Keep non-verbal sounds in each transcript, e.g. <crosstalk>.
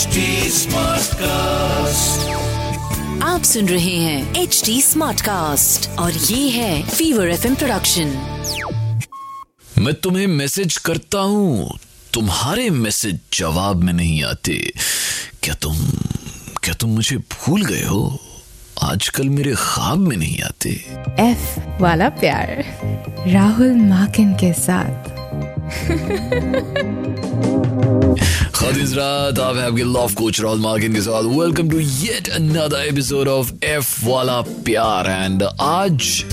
HD Smartcast. आप सुन रहे हैं एच डी स्मार्ट कास्ट और ये है फीवर एफ़ प्रोडक्शन मैं तुम्हें मैसेज करता हूँ तुम्हारे मैसेज जवाब में नहीं आते। क्या तुम क्या तुम मुझे भूल गए हो? आजकल मेरे ख्वाब में नहीं आते। एफ़ वाला प्यार राहुल माकिन के साथ। <laughs> खादिजरात आप हैं आपके लव कोच राहुल मार्किन के साथ welcome to yet another episode of F वाला प्यार एंड आज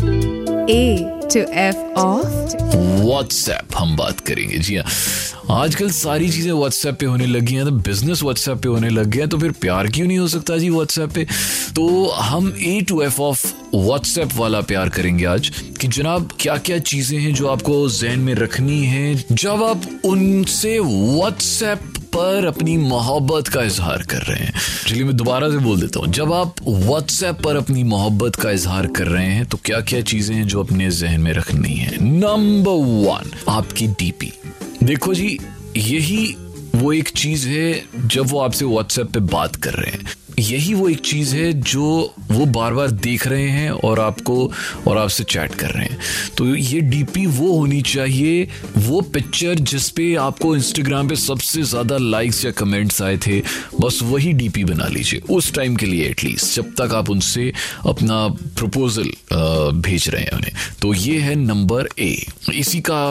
A to F of WhatsApp हम बात करेंगे। जी हाँ। आजकल सारी चीज़ें व्हाट्सएप पे होने लगी हैं तो बिज़नेस व्हाट्सएप पे होने लग गया तो फिर प्यार क्यों नहीं हो सकता जी व्हाट्सएप पे? तो हम A to F of WhatsApp वाला प्यार करेंगे आज कि जनाब क्या क्या चीज़ें हैं जो आपको जहन में रखनी है? जब आप उनसे व्हाट्सएप पर अपनी मोहब्बत का इजहार कर रहे हैं। चलिए मैं दोबारा से बोल देता हूँ। जब आप व्हाट्सएप पर अपनी मोहब्बत का इजहार कर रहे हैं तो क्या क्या चीज़ें हैं जो अपने जहन में रखनी है? नंबर वन आपकी डीपी देखो जी, यही वो एक चीज़ है जब वो आपसे व्हाट्सएप पे बात कर रहे हैं। यही वो एक चीज़ है जो वो बार बार देख रहे हैं और आपको और आपसे चैट कर रहे हैं। तो ये डीपी वो होनी चाहिए, वो पिक्चर जिस पे आपको इंस्टाग्राम पे सबसे ज़्यादा लाइक्स या कमेंट्स आए थे, बस वही डीपी बना लीजिए, उस टाइम के लिए एटलीस्ट जब तक आप उनसे अपना प्रपोजल भेज रहे हैं उन्हें। तो ये है नंबर ए इसी का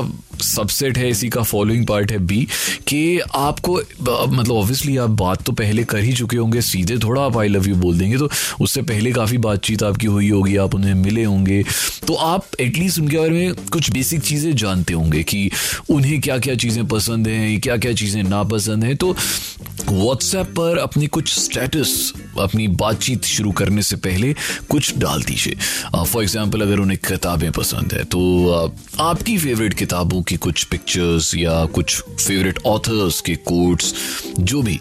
सबसेट है, इसी का फॉलोइंग पार्ट है बी कि आपको मतलब ऑब्वियसली आप बात तो पहले कर ही चुके होंगे, सीधे थोड़ा आप आई लव यू बोल देंगे तो उससे पहले काफ़ी बातचीत आपकी हुई होगी, आप उन्हें मिले होंगे। तो आप एटलीस्ट उनके बारे में कुछ बेसिक चीज़ें जानते होंगे कि उन्हें क्या क्या चीज़ें पसंद हैं क्या क्या चीज़ें नापसंद हैं। तो व्हाट्सएप पर अपनी कुछ स्टेटस अपनी बातचीत शुरू करने से पहले कुछ डाल दीजिए। फॉर एग्ज़ाम्पल अगर उन्हें किताबें पसंद है तो आपकी फेवरेट किताबों की कुछ पिक्चर्स या कुछ फेवरेट ऑथर्स के कोट्स जो भी,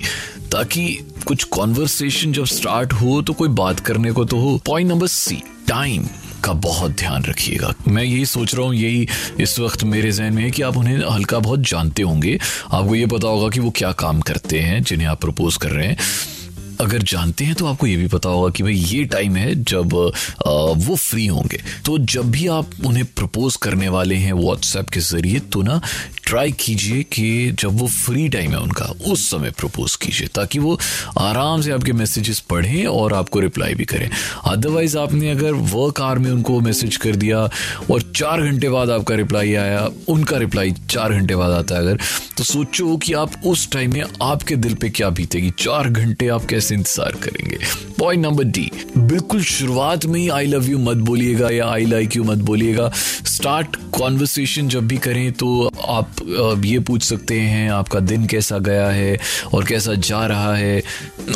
ताकि कुछ कॉन्वर्सेशन जब स्टार्ट हो तो कोई बात करने को तो हो। पॉइंट नंबर सी टाइम का बहुत ध्यान रखिएगा। मैं यही सोच रहा हूँ, यही इस वक्त मेरे जहन में है कि आप उन्हें हल्का बहुत जानते होंगे। आपको ये पता होगा कि वो क्या काम करते हैं, जिन्हें आप प्रपोज कर रहे हैं। अगर जानते हैं तो आपको ये भी पता होगा कि भाई ये टाइम है जब वो फ्री होंगे। तो जब भी आप उन्हें प्रपोज करने वाले हैं व्हाट्सएप के ज़रिए तो ना ट्राई कीजिए कि जब वो फ्री टाइम है उनका, उस समय प्रपोज कीजिए, ताकि वो आराम से आपके मैसेजेस पढ़ें और आपको रिप्लाई भी करें। अदरवाइज़ आपने अगर वर्क आर में उनको मैसेज कर दिया और चार घंटे बाद आपका रिप्लाई आया, उनका रिप्लाई चार घंटे बाद आता है अगर तो सोचो कि आप उस टाइम में आपके दिल पे क्या बीतेगी। चार घंटे आप कैसे इंतज़ार करेंगे? पॉइंट नंबर डी बिल्कुल शुरुआत में ही आई लव यू मत बोलिएगा या आई लाइक यू मत बोलिएगा। स्टार्ट कॉन्वर्सेशन जब भी करें तो आप ये पूछ सकते हैं, आपका दिन कैसा गया है और कैसा जा रहा है।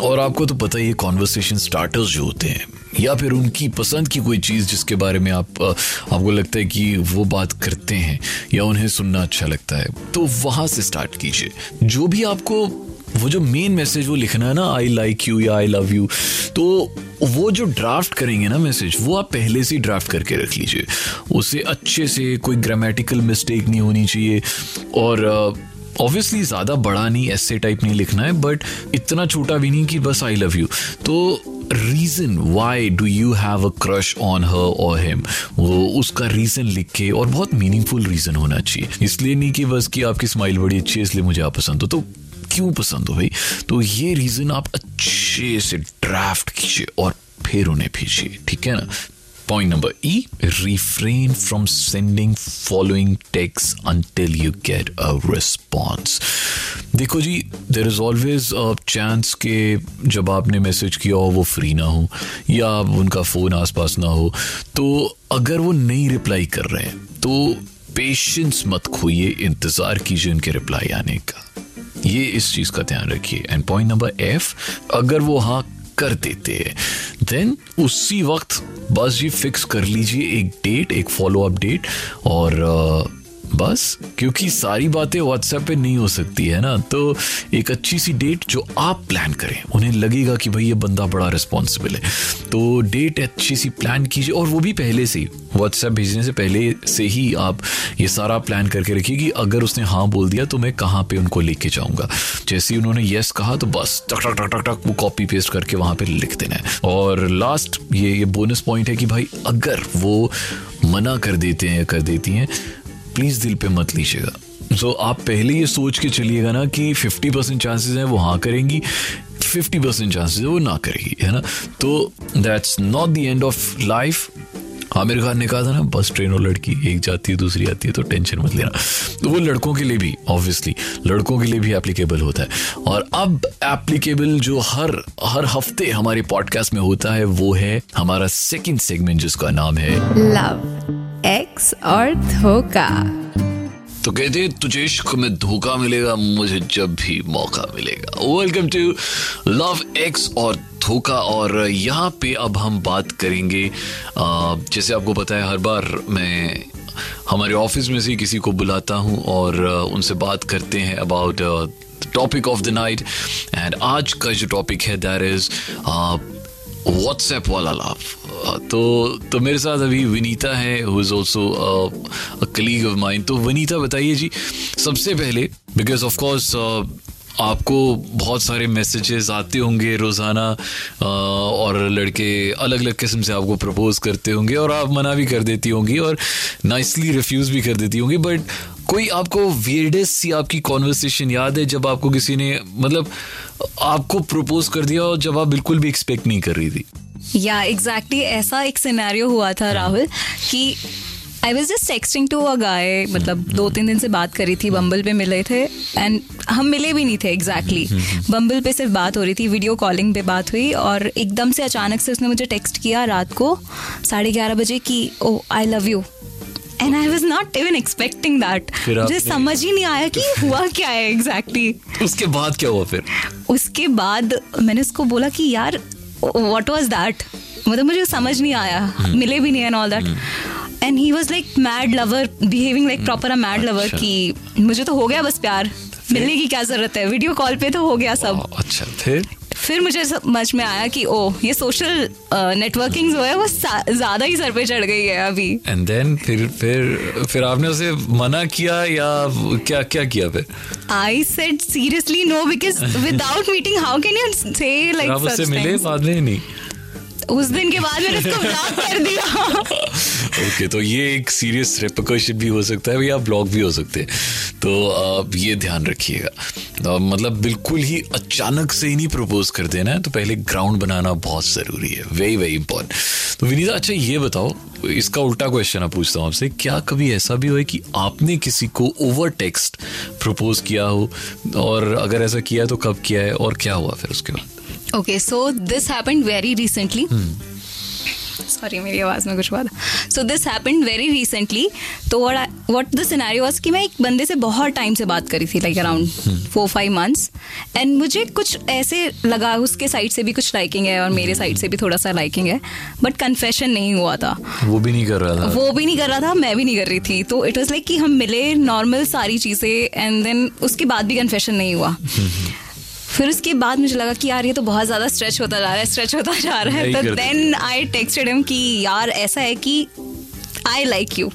और आपको तो पता ही है कॉन्वर्सेशन स्टार्टर्स जो होते हैं, या फिर उनकी पसंद की कोई चीज़ जिसके बारे में आप, आपको लगता है कि वो बात करते हैं, या उन्हें सुनना अच्छा लगता है तो वहाँ से स्टार्ट कीजिए। जो भी आपको वो जो मेन मैसेज वो लिखना है ना आई लाइक यू या आई लव यू तो वो जो ड्राफ्ट करेंगे ना मैसेज वो आप पहले से ड्राफ्ट करके रख लीजिए। उसे अच्छे से कोई ग्रामेटिकल मिस्टेक नहीं होनी चाहिए। और ऑब्वियसली ज़्यादा बड़ा नहीं ऐसे टाइप नहीं लिखना है बट इतना छोटा भी नहीं कि बस आई लव यू तो reason why do you have a crush on her और हिम वो उसका रीजन लिख के और बहुत मीनिंगफुल रीजन होना चाहिए। इसलिए नहीं कि बस कि आपकी स्माइल बड़ी अच्छी है, इसलिए मुझे आप पसंद हो। तो क्यों पसंद हो भाई? तो ये रीजन आप अच्छे से ड्राफ्ट कीजिए और फिर उन्हें भेजिए, ठीक है ना? Point number E refrain from sending following texts until you get a response देखो जी there is always a chance के जब आपने मैसेज किया हो, वो फ्री ना हो, या उनका फ़ोन आसपास ना हो तो अगर वो नहीं रिप्लाई कर रहे हैं तो पेशेंस मत खोइए, इंतज़ार कीजिए उनके रिप्लाई आने का। ये इस चीज़ का ध्यान रखिए। एंड पॉइंट नंबर एफ़ अगर वो हाँ कर देते हैं देन उसी वक्त बस ये फिक्स कर लीजिए एक डेट एक फॉलो अप डेट और बस, क्योंकि सारी बातें व्हाट्सएप पे नहीं हो सकती, है ना? तो एक अच्छी सी डेट जो आप प्लान करें, उन्हें लगेगा कि भाई ये बंदा बड़ा रिस्पॉन्सिबल है। तो डेट अच्छी सी प्लान कीजिए, और वो भी पहले से ही व्हाट्सएप भेजने से पहले से ही आप ये सारा प्लान करके रखिए कि अगर उसने हाँ बोल दिया तो मैं कहाँ पे उनको लेके जाऊँगा। जैसे ही उन्होंने यस कहा तो बस, टक टक टक टक टक, वो कॉपी पेस्ट करके वहाँ पे लिख देना है। और लास्ट ये ये बोनस पॉइंट है कि भाई अगर वो मना कर देते हैं, कर देती हैं प्लीज़ दिल पे मत लीजिएगा। सो so, आप पहले ये सोच के चलिएगा ना कि 50 परसेंट चांसेस हैं वो हाँ करेंगी 50 परसेंट चांसेस है वो ना करेगी है ना? तो that's not the end of life Aamir Khan ने कहा था ना बस ट्रेन और लड़की एक जाती है दूसरी आती है तो टेंशन मत लेना। तो वो लड़कों के लिए भी ऑब्वियसली लड़कों के लिए भी एप्लीकेबल होता है। और अब एप्लीकेबल जो हर हर हफ़्ते हमारे पॉडकास्ट में होता है वो है हमारा सेकंड सेगमेंट जिसका नाम है लव एक्स और धोखा। तो कहते तुझे इश्क में धोखा मिलेगा, मुझे जब भी मौका मिलेगा। वेलकम टू लव एक्स और धोखा। और यहाँ पे अब हम बात करेंगे जैसे आपको पता है, हर बार मैं हमारे ऑफ़िस में से किसी को बुलाता हूँ और उनसे बात करते हैं about topic of the night and आज का जो टॉपिक है दैर इज़ व्हाट्सएप वाला लव तो तो मेरे साथ अभी विनीता है who is also colleague of mine तो विनीता, बताइए जी, सबसे पहले बिकॉज़ ऑफ़ कोर्स आपको बहुत सारे मैसेजेस आते होंगे रोज़ाना और लड़के अलग अलग किस्म से आपको प्रपोज करते होंगे, और आप मना भी कर देती होंगी, और नाइसली रिफ्यूज़ भी कर देती होंगी बट कोई आपको वियर्डेस्ट सी आपकी कॉन्वर्सेशन याद है, जब आपको किसी ने मतलब आपको प्रपोज कर दिया और जब आप बिल्कुल भी एक्सपेक्ट नहीं कर रही थी? या एग्जैक्टली ऐसा एक सिनेरियो हुआ था राहुल कि I was just texting to a guy मतलब दो तीन दिन से बात करी थी बम्बल पे मिले थे एंड हम मिले भी नहीं थे एग्जैक्टली exactly. बम्बल पे सिर्फ़ बात हो रही थी वीडियो कॉलिंग पे बात हुई और एकदम से अचानक से उसने मुझे टेक्स्ट किया रात को साढ़े ग्यारह बजे की ओ I love you and I was not even expecting that मुझे समझ ही नहीं आया कि हुआ क्या है एग्जैक्टली exactly. <laughs> उसके बाद क्या हुआ फिर? उसके बाद मैंने उसको बोला कि यार वॉट वॉज़ दैट मतलब मुझे समझ नहीं आया। हम्म। मिले भी नहीं and all that and he was like mad lover behaving like proper a mad lover कि मुझे तो हो गया बस प्यार। मिलने की क्या ज़रूरत है? वीडियो कॉल पे तो हो गया सब। अच्छा फिर? फिर मुझे समझ में आया कि ओ ये सोशल नेटवर्किंग जो है वो ज़्यादा ही सर पे चढ़ गई है अभी। एंड देन फिर फिर फिर आपने उसे मना किया या क्या क्या किया फिर? I said seriously no because without meeting how can you say like आप उससे मिले बाद में नहीं। उस दिन के बाद मैंने उसको <laughs> ब्लॉक कर दिया। ओके okay, तो ये एक सीरियस रेपोकशन भी हो सकता है या ब्लॉक भी हो सकते हैं। तो आप ये ध्यान रखिएगा। मतलब बिल्कुल ही अचानक से ही नहीं प्रपोज कर देना है तो पहले ग्राउंड बनाना बहुत ज़रूरी है। वेरी वेरी इंपॉर्टेंट तो विनीता अच्छा ये बताओ इसका उल्टा क्वेश्चन आप पूछता हूँ आपसे क्या कभी ऐसा भी हुआ कि आपने किसी को ओवर टेक्स्ट प्रपोज किया हो? और अगर ऐसा किया है तो कब किया है? और क्या हुआ फिर उसके बाद? Okay, so this happened very recently sorry मेरी आवाज़ में कुछ हुआ था so this happened very recently तो वट द सिनेरियो वॉज़ कि मैं एक बंदे से बहुत टाइम से बात करी थी like around four five months and मुझे कुछ ऐसे लगा उसके साइड से भी कुछ लाइकिंग है और मेरे साइड से भी थोड़ा सा लाइकिंग है। बट कन्फेशन नहीं हुआ था। वो भी नहीं कर रहा था। वो भी नहीं कर रहा था मैं भी नहीं कर रही थी। तो इट वॉज़ लाइक कि हम मिले नॉर्मल सारी चीज़ें एंड देन उसके बाद भी कन्फेशन नहीं हुआ। फिर उसके बाद मुझे लगा कि यार ये तो बहुत ज़्यादा स्ट्रेच होता जा रहा है स्ट्रेच होता जा रहा है। तो देन आई टेक्सटेड हिम कि यार ऐसा है कि I like you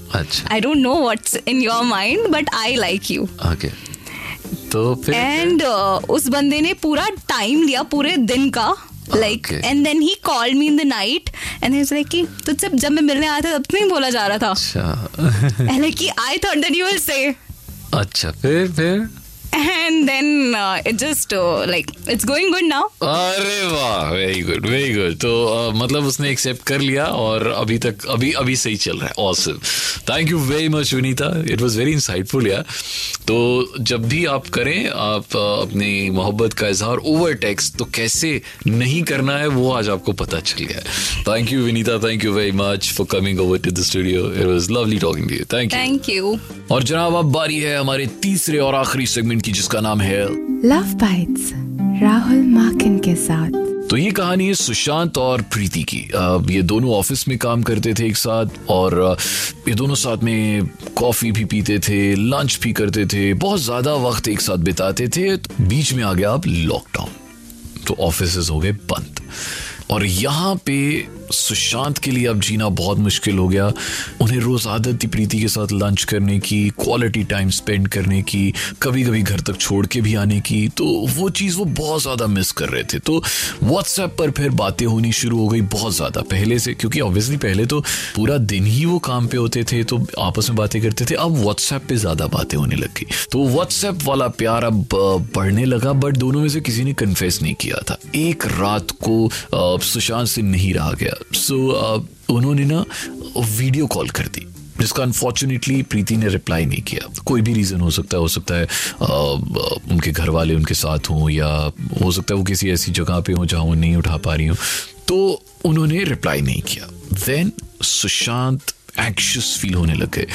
I don't know what's in your mind but I like you तो फिर एंड uh, उस बंदे ने पूरा टाइम लिया पूरे दिन का like and then he called me in the night and he like कि तुझसे जब मैं मिलने आया था तब तो नहीं बोला जा रहा था। अच्छा। <laughs> लाइक कि I thought that you will say अच्छा फिर फिर? <laughs> and then uh, it just uh, like it's going good now. अरे वाह वेरी गुड वेरी गुड तो uh, मतलब उसने एक्सेप्ट कर लिया और अभी तक अभी अभी सही चल रहा है. Awesome thank you very much Vinita it was very insightful यार तो जब भी आप करें आप अपनी मोहब्बत का इजहार ओवर टेक्स्ट तो कैसे नहीं करना है वो आज आपको पता चल गया thank you Vinita thank you very much for coming over to the studio it was lovely talking to you thank you thank you और जनाब अब बारी है हमारे तीसरे और आखिरी सेगमेंट की जिसका नाम है लव बाइट्स राहुल माकिन के साथ। तो ये कहानी है सुशांत और प्रीति की। ये दोनों ऑफ़िस में काम करते थे एक साथ और ये दोनों साथ में कॉफ़ी भी पीते थे लंच भी करते थे बहुत ज़्यादा वक्त एक साथ बिताते थे। तो बीच में आ गया अब लॉकडाउन तो ऑफ़िस हो गए बंद। और यहाँ पे सुशांत के लिए अब जीना बहुत मुश्किल हो गया। उन्हें रोज आदत थी प्रीति के साथ लंच करने की क्वालिटी टाइम स्पेंड करने की कभी कभी घर तक छोड़ के भी आने की। तो वो चीज़ वो बहुत ज़्यादा मिस कर रहे थे। तो व्हाट्सएप पर फिर बातें होनी शुरू हो गई बहुत ज़्यादा पहले से, क्योंकि ऑब्वियसली पहले तो पूरा दिन ही वो काम पे होते थे तो आपस में बातें करते थे। अब व्हाट्सएप पे ज़्यादा बातें होने लग गई। तो व्हाट्सएप वाला प्यार अब बढ़ने लगा बट दोनों में से किसी ने कन्फेस नहीं किया था। एक रात को सुशांत से नहीं रहा गया। सो so, उन्होंने ना वीडियो कॉल कर दी जिसका अनफॉर्चुनेटली प्रीति ने रिप्लाई नहीं किया। कोई भी रीज़न हो सकता है हो सकता है अ, अ, उनके घर वाले उनके साथ हों या हो सकता है वो किसी ऐसी जगह पे हो जहाँ वो नहीं उठा पा रही हो। तो उन्होंने रिप्लाई नहीं किया। देन सुशांत एंक्शियस फील होने लग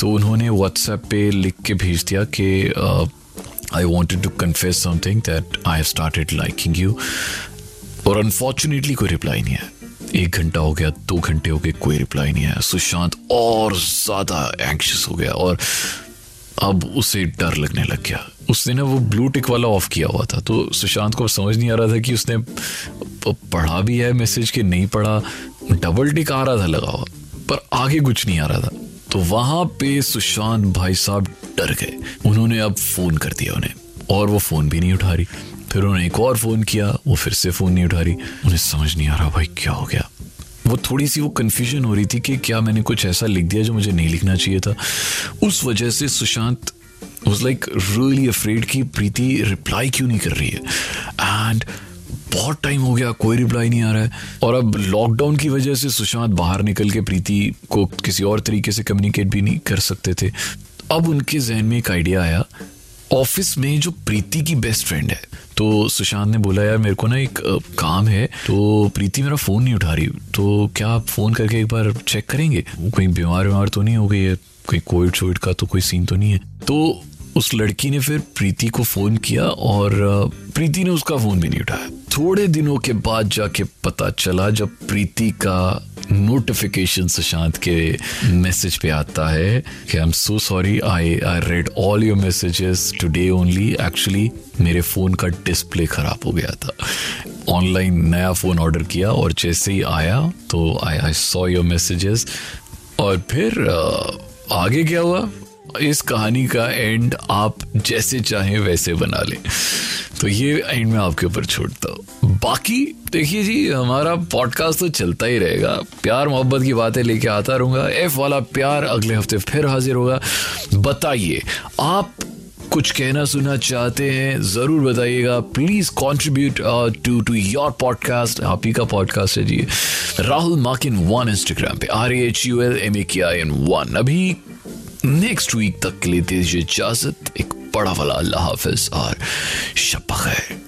तो उन्होंने व्हाट्सएप पे लिख के भेज दिया कि I wanted to confess something that I started liking you और अनफॉर्चुनेटली कोई रिप्लाई नहीं आया। एक घंटा हो गया, दो घंटे हो गए, कोई रिप्लाई नहीं आया। सुशांत और ज़्यादा एंक्शस हो गया और अब उसे डर लगने लग गया। उसने ना वो ब्लू टिक वाला ऑफ़ किया हुआ था। तो सुशांत को समझ नहीं आ रहा था कि उसने पढ़ा भी है मैसेज कि नहीं पढ़ा। डबल टिक आ रहा था लगा हुआ, पर आगे कुछ नहीं आ रहा था। तो वहाँ पे सुशांत भाई साहब डर गए। उन्होंने अब फ़ोन कर दिया उन्हें और वो फ़ोन भी नहीं उठा रही। फिर उन्होंने एक और फ़ोन किया, वो फिर से फ़ोन नहीं उठा रही। उन्हें समझ नहीं आ रहा, भाई, क्या हो गया? वो थोड़ी सी वो कन्फ्यूज़न हो रही थी कि क्या मैंने कुछ ऐसा लिख दिया जो मुझे नहीं लिखना चाहिए था। उस वजह से Sushant was like really afraid कि प्रीति रिप्लाई क्यों नहीं कर रही है। एंड बहुत टाइम हो गया, कोई रिप्लाई नहीं आ रहा है। और अब लॉकडाउन की वजह से सुशांत बाहर निकल के प्रीति को किसी और तरीके से कम्युनिकेट भी नहीं कर सकते थे। अब उनके जहन में एक आइडिया आया ऑफ़िस में जो प्रीति की बेस्ट फ्रेंड है तो सुशांत ने बोला, यार, मेरे को ना एक काम है तो प्रीति मेरा फ़ोन नहीं उठा रही तो क्या आप फ़ोन करके एक बार चेक करेंगे? कहीं बीमार बीमार तो नहीं हो गई है कोई कोविड शोविड का तो कोई सीन तो नहीं है। तो उस लड़की ने फिर प्रीति को फ़ोन किया और प्रीति ने उसका फ़ोन भी नहीं उठाया। थोड़े दिनों के बाद जाके पता चला, जब प्रीति का नोटिफिकेशन सुशांत के मैसेज पे आता है कि I am so sorry I I read all your messages today only actually मेरे फ़ोन का डिस्प्ले खराब हो गया था। ऑनलाइन नया फ़ोन ऑर्डर किया और जैसे ही आया तो I I saw your messages और फिर आगे क्या हुआ? इस कहानी का एंड आप जैसे चाहें वैसे बना लें। तो ये एंड मैं आपके ऊपर छोड़ता हूँ। बाकी, देखिए जी, हमारा पॉडकास्ट तो चलता ही रहेगा। प्यार, मोहब्बत की बातें लेके आता रहूँगा। एफ़ वाला प्यार अगले हफ़्ते फिर हाजिर होगा। बताइए, आप कुछ कहना सुनना चाहते हैं, ज़रूर बताइएगा। Please contribute to to your podcast आप ही का पॉडकास्ट है जी। राहुल माकिन वन इंस्टाग्राम पे। R H U L M A K I N one अभी नेक्स्ट वीक तक के लिए दीजिए इजाज़त। एक बड़ा वाला, अल्लाह हाफिज। और शब खैर